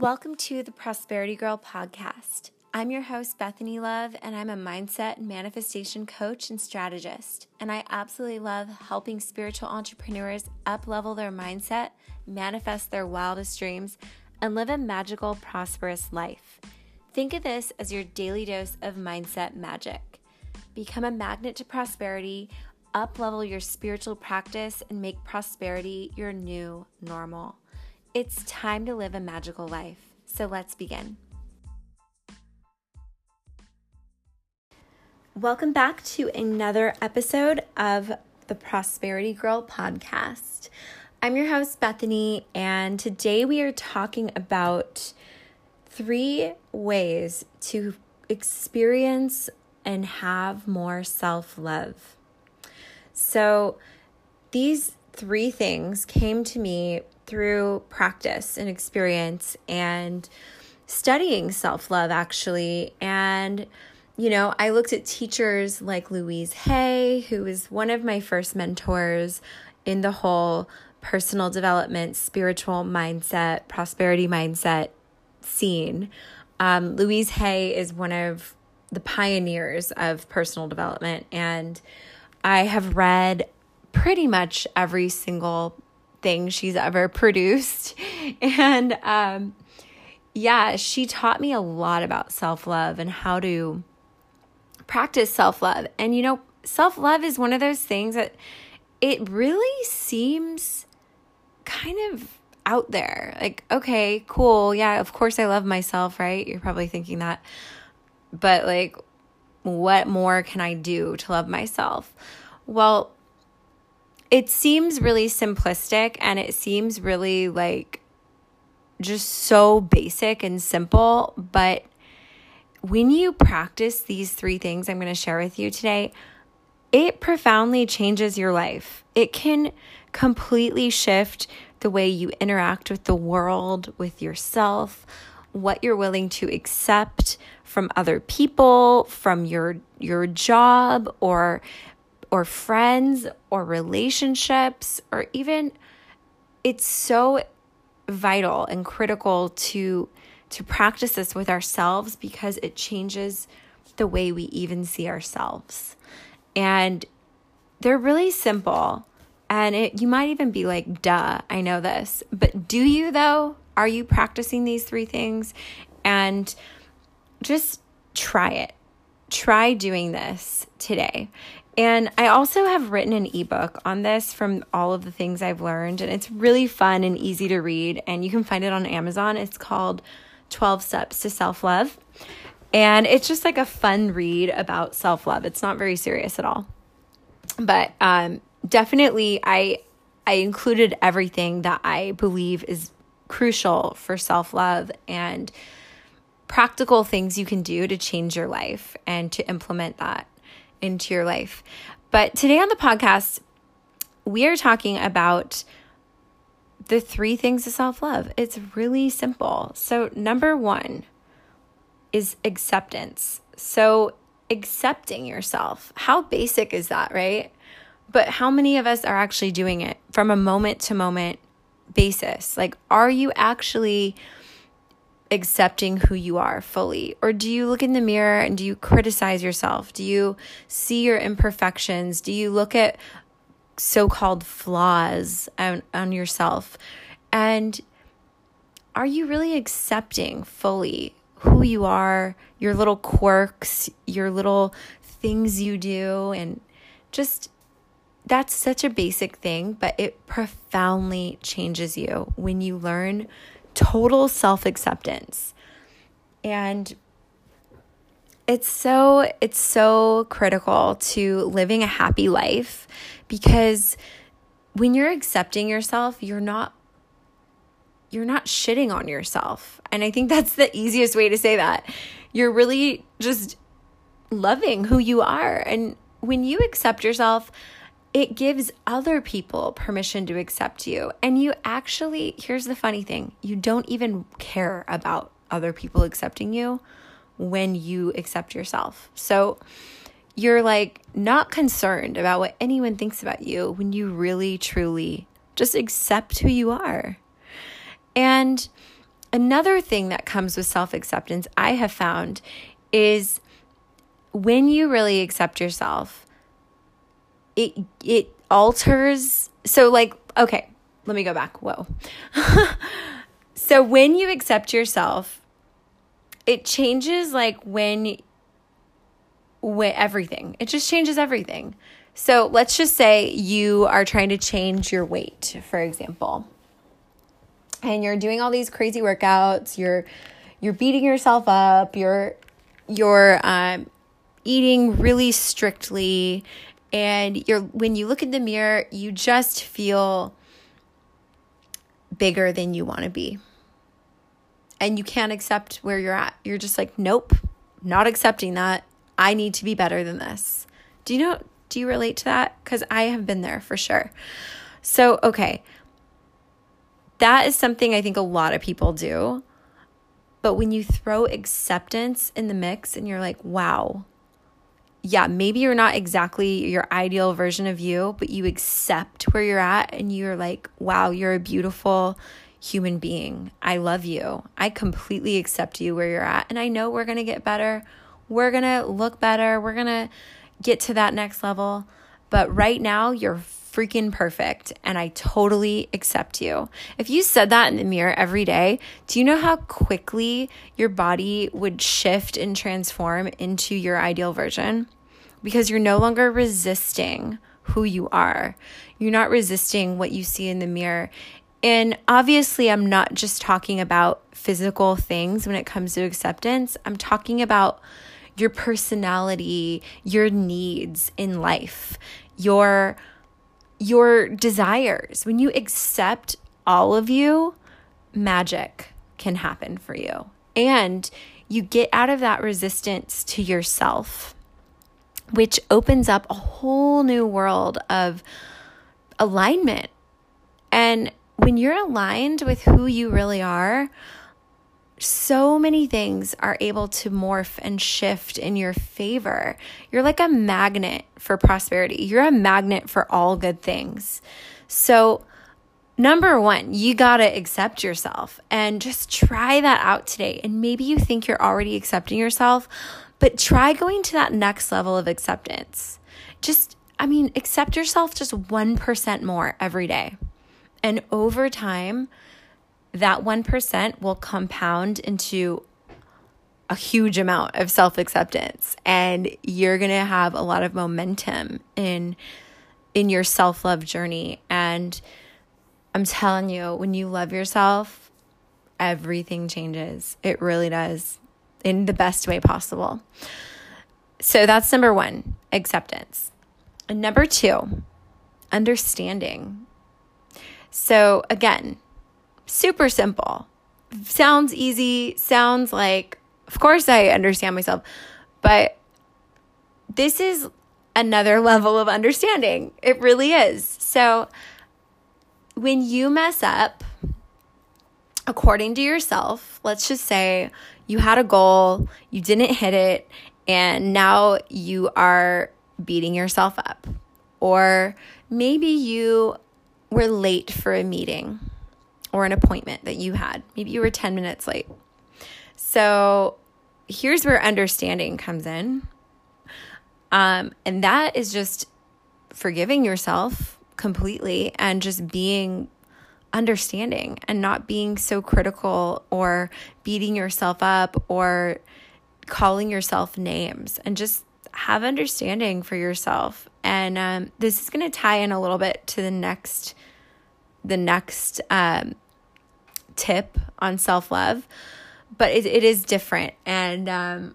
Welcome to the Prosperity Girl podcast. I'm your host, Bethany Love, and I'm a mindset and manifestation coach and strategist. And I absolutely love helping spiritual entrepreneurs up level their mindset, manifest their wildest dreams, and live a magical, prosperous life. Think of this as your daily dose of mindset magic. Become a magnet to prosperity, up level your spiritual practice, and make prosperity your new normal. It's time to live a magical life. So let's begin. Welcome back to another episode of the Prosperity Girl podcast. I'm your host, Bethany, and today we are talking about three ways to experience and have more self love. So, these three things came to me through practice and experience and studying self love, actually. And, you know, I looked at teachers like Louise Hay, who was one of my first mentors in the whole personal development, spiritual mindset, prosperity mindset scene. Um, Louise Hay is one of the pioneers of personal development, and I have read pretty much every single thing she's ever produced. And um, yeah, she taught me a lot about self love and how to practice self love. And you know, self love is one of those things that it really seems kind of out there. Like, okay, cool. Yeah, of course I love myself, right? You're probably thinking that. But like, what more can I do to love myself? Well, it seems really simplistic and it seems really like just so basic and simple, but when you practice these three things I'm going to share with you today, it profoundly changes your life. It can completely shift the way you interact with the world, with yourself, what you're willing to accept from other people, from your your job or or friends or relationships or even it's so vital and critical to to practice this with ourselves because it changes the way we even see ourselves. And they're really simple. And it, you might even be like, duh, I know this. But do you, though? Are you practicing these three things? And just try it. Try doing this today. And I also have written an ebook on this from all of the things I've learned, and it's really fun and easy to read. And you can find it on Amazon. It's called 12 Steps to Self Love. And it's just like a fun read about self love. It's not very serious at all. But um, definitely, I, I included everything that I believe is crucial for self love and practical things you can do to change your life and to implement that into your life. But today on the podcast, we are talking about the three things of self love. It's really simple. So, number one is acceptance. So, accepting yourself. How basic is that, right? But how many of us are actually doing it from a moment to moment basis? Like, are you actually accepting who you are fully? Or do you look in the mirror and do you criticize yourself? Do you see your imperfections? Do you look at so called flaws on, on yourself? And are you really accepting fully who you are, your little quirks, your little things you do, and just that's such a basic thing, but it profoundly changes you when you learn total self acceptance. And it's so it's so critical to living a happy life because when you're accepting yourself, you're not you're not shitting on yourself. And I think that's the easiest way to say that. You're really just loving who you are. And when you accept yourself, it gives other people permission to accept you. And you actually, here's the funny thing you don't even care about other people accepting you when you accept yourself. So you're like not concerned about what anyone thinks about you when you really, truly just accept who you are. And another thing that comes with self acceptance, I have found, is when you really accept yourself, it it alters. So, like, okay, let me go back. Whoa. so, when you accept yourself, it changes like when when everything. It just changes everything. So, let's just say you are trying to change your weight, for example. And you're doing all these crazy workouts, you're you're beating yourself up, you're you're um, eating really strictly and you're when you look in the mirror, you just feel bigger than you want to be. And you can't accept where you're at. You're just like, nope, not accepting that. I need to be better than this. Do you know do you relate to that? Cuz I have been there for sure. So, okay. That is something I think a lot of people do. But when you throw acceptance in the mix and you're like, wow, yeah, maybe you're not exactly your ideal version of you, but you accept where you're at and you're like, wow, you're a beautiful human being. I love you. I completely accept you where you're at. And I know we're going to get better. We're going to look better. We're going to get to that next level. But right now, you're freaking perfect and I totally accept you. If you said that in the mirror every day, do you know how quickly your body would shift and transform into your ideal version? Because you're no longer resisting who you are. You're not resisting what you see in the mirror. And obviously, I'm not just talking about physical things when it comes to acceptance, I'm talking about your personality, your needs in life, your your desires. When you accept all of you, magic can happen for you. And you get out of that resistance to yourself which opens up a whole new world of alignment. And when you're aligned with who you really are, so many things are able to morph and shift in your favor. You're like a magnet for prosperity. You're a magnet for all good things. So, number one, you got to accept yourself and just try that out today. And maybe you think you're already accepting yourself, but try going to that next level of acceptance. Just, I mean, accept yourself just 1% more every day. And over time, that 1% will compound into a huge amount of self acceptance and you're going to have a lot of momentum in in your self-love journey and I'm telling you when you love yourself everything changes it really does in the best way possible. So that's number one acceptance. And number two, understanding. So again, super simple. Sounds easy, sounds like, of course, I understand myself, but this is another level of understanding. It really is. So when you mess up, according to yourself, let's just say you had a goal, you didn't hit it, and now you are beating yourself up. Or maybe you were late for a meeting or an appointment that you had. Maybe you were 10 minutes late. So here's where understanding comes in. Um, and that is just forgiving yourself completely and just being understanding and not being so critical or beating yourself up or calling yourself names and just have understanding for yourself. And um, this is going to tie in a little bit to the next the next um, tip on self love, but it, it is different and. Um,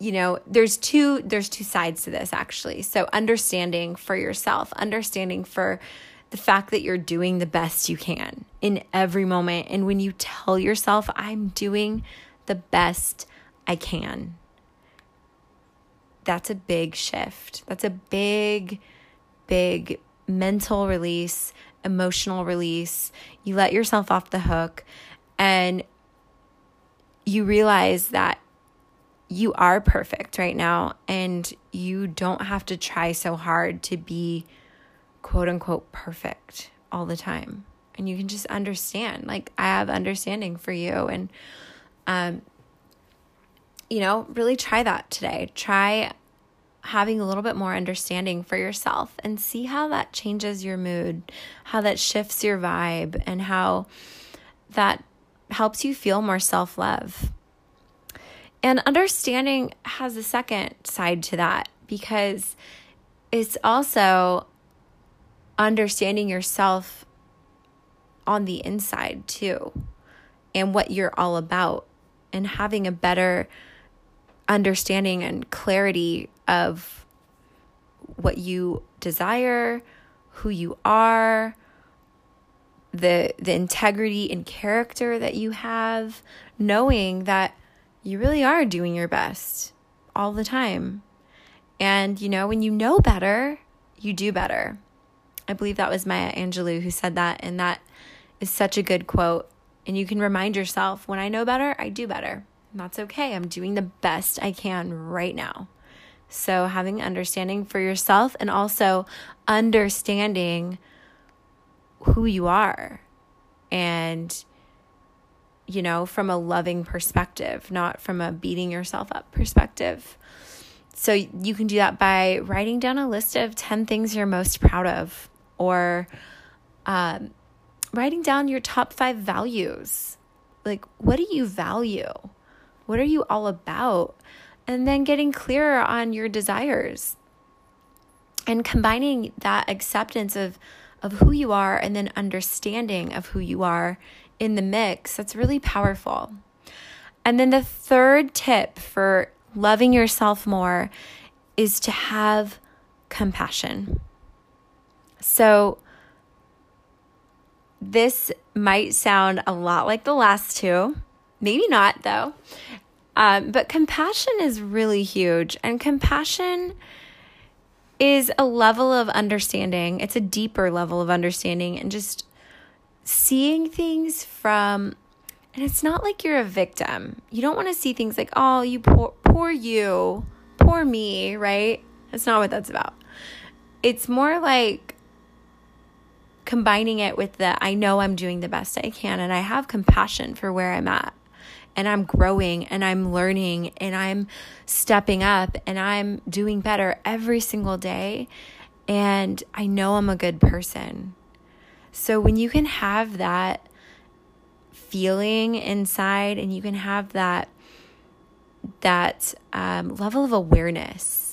you know there's two there's two sides to this actually so understanding for yourself understanding for the fact that you're doing the best you can in every moment. And when you tell yourself, I'm doing the best I can, that's a big shift. That's a big, big mental release, emotional release. You let yourself off the hook and you realize that you are perfect right now and you don't have to try so hard to be quote unquote perfect all the time. and you can just understand. Like I have understanding for you and um you know, really try that today. Try having a little bit more understanding for yourself and see how that changes your mood, how that shifts your vibe, and how that helps you feel more self love. And understanding has a second side to that because it's also understanding yourself on the inside too and what you're all about and having a better understanding and clarity of what you desire, who you are, the the integrity and character that you have, knowing that you really are doing your best all the time. And you know, when you know better, you do better. I believe that was Maya Angelou who said that and that is such a good quote. And you can remind yourself, when I know better, I do better. And that's okay. I'm doing the best I can right now. So, having understanding for yourself and also understanding who you are and, you know, from a loving perspective, not from a beating yourself up perspective. So, you can do that by writing down a list of 10 things you're most proud of or um, writing down your top five values. Like, what do you value? What are you all about? And then getting clearer on your desires and combining that acceptance of of who you are and then understanding of who you are in the mix that's really powerful and then the third tip for loving yourself more is to have compassion so this might sound a lot like the last two maybe not though um, but compassion is really huge. And compassion is a level of understanding, it's a deeper level of understanding and just seeing things from and it's not like you're a victim. You don't want to see things like, "Oh, you poor poor you, poor me," right? That's not what that's about. It's more like combining it with the I know I'm doing the best I can and I have compassion for where I'm at and I'm growing and I'm learning and I'm stepping up and I'm doing better every single day. And I know I'm a good person. So when you can have that feeling inside and you can have that that um, level of awareness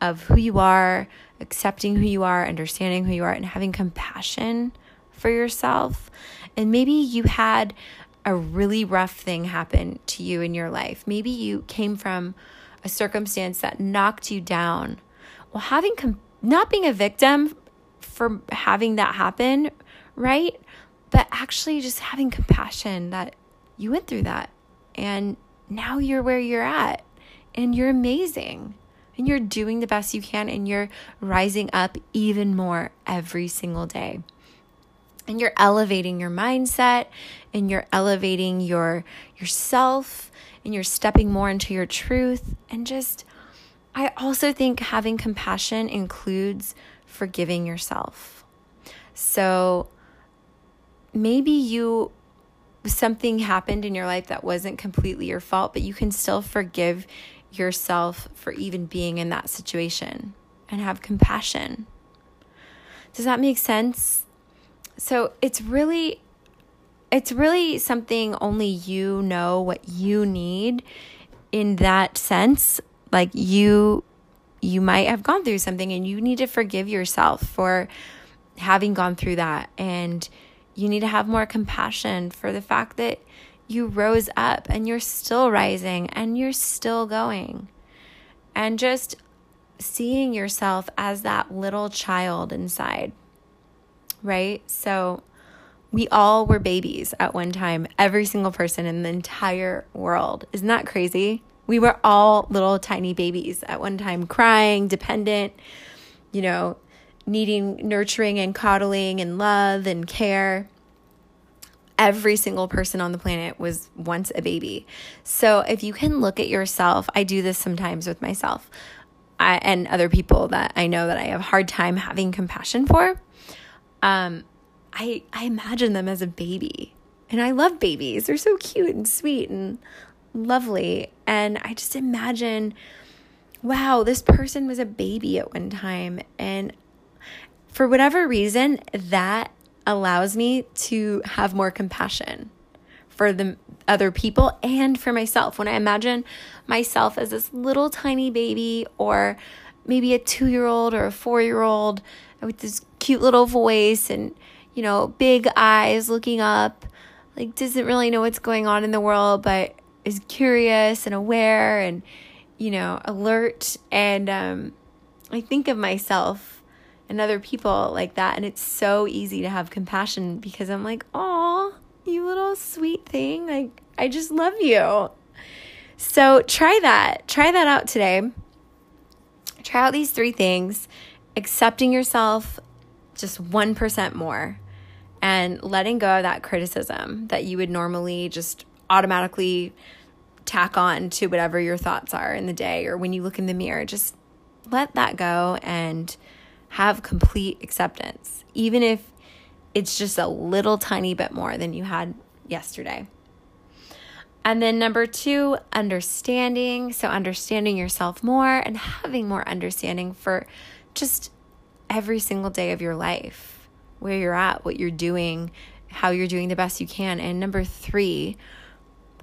of who you are, accepting who you are, understanding who you are, and having compassion for yourself. And maybe you had a really rough thing happened to you in your life. Maybe you came from a circumstance that knocked you down. Well, having com- not being a victim for having that happen, right? But actually just having compassion that you went through that and now you're where you're at and you're amazing and you're doing the best you can and you're rising up even more every single day and you're elevating your mindset and you're elevating your yourself and you're stepping more into your truth and just I also think having compassion includes forgiving yourself. So maybe you something happened in your life that wasn't completely your fault, but you can still forgive yourself for even being in that situation and have compassion. Does that make sense? So it's really it's really something only you know what you need in that sense. Like you you might have gone through something and you need to forgive yourself for having gone through that and you need to have more compassion for the fact that you rose up and you're still rising and you're still going. And just seeing yourself as that little child inside right? So we all were babies at one time, every single person in the entire world. Isn't that crazy? We were all little tiny babies at one time, crying, dependent, you know, needing nurturing and coddling and love and care. Every single person on the planet was once a baby. So if you can look at yourself, I do this sometimes with myself I, and other people that I know that I have hard time having compassion for um, I, I imagine them as a baby. And I love babies. They're so cute and sweet and lovely. And I just imagine, wow, this person was a baby at one time. And for whatever reason, that allows me to have more compassion for the other people and for myself. When I imagine myself as this little tiny baby or maybe a 2-year-old or a 4-year-old with this cute little voice and you know, big eyes looking up, like doesn't really know what's going on in the world but is curious and aware and you know, alert and um I think of myself and other people like that and it's so easy to have compassion because I'm like, "Oh, you little sweet thing. Like I just love you." So, try that. Try that out today. Try out these three things accepting yourself just 1% more and letting go of that criticism that you would normally just automatically tack on to whatever your thoughts are in the day or when you look in the mirror. Just let that go and have complete acceptance, even if it's just a little tiny bit more than you had yesterday. And then number two, understanding. So, understanding yourself more and having more understanding for just every single day of your life, where you're at, what you're doing, how you're doing the best you can. And number three,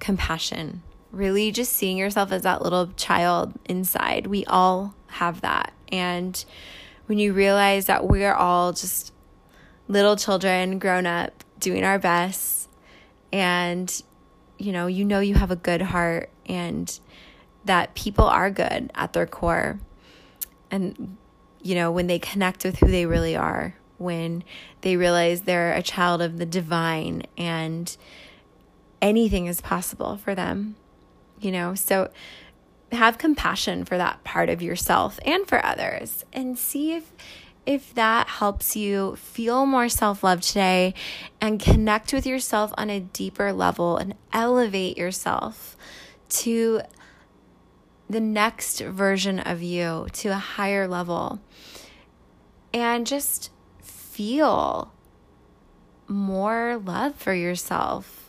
compassion. Really just seeing yourself as that little child inside. We all have that. And when you realize that we're all just little children grown up doing our best and you know, you know you have a good heart and that people are good at their core. And, you know, when they connect with who they really are, when they realize they're a child of the divine and anything is possible for them, you know, so have compassion for that part of yourself and for others and see if if that helps you feel more self love today and connect with yourself on a deeper level and elevate yourself to the next version of you, to a higher level, and just feel more love for yourself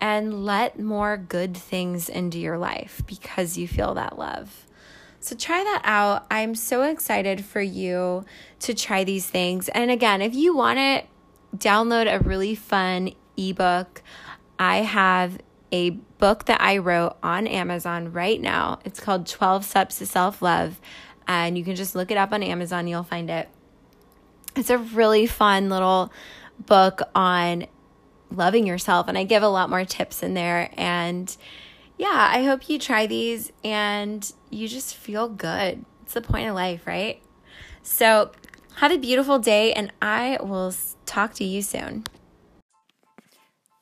and let more good things into your life because you feel that love. So try that out. I'm so excited for you to try these things. And again, if you want it, download a really fun ebook. I have a book that I wrote on Amazon right now. It's called 12 Steps to Self Love. And you can just look it up on Amazon, you'll find it. It's a really fun little book on loving yourself. And I give a lot more tips in there. And yeah, I hope you try these and you just feel good. It's the point of life, right? So, have a beautiful day, and I will talk to you soon.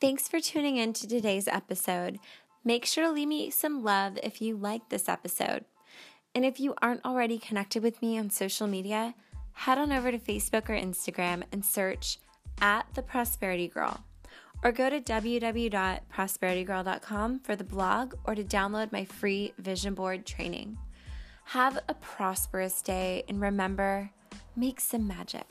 Thanks for tuning in to today's episode. Make sure to leave me some love if you like this episode. And if you aren't already connected with me on social media, head on over to Facebook or Instagram and search at The Prosperity Girl or go to www.prosperitygirl.com for the blog or to download my free vision board training. Have a prosperous day and remember, make some magic.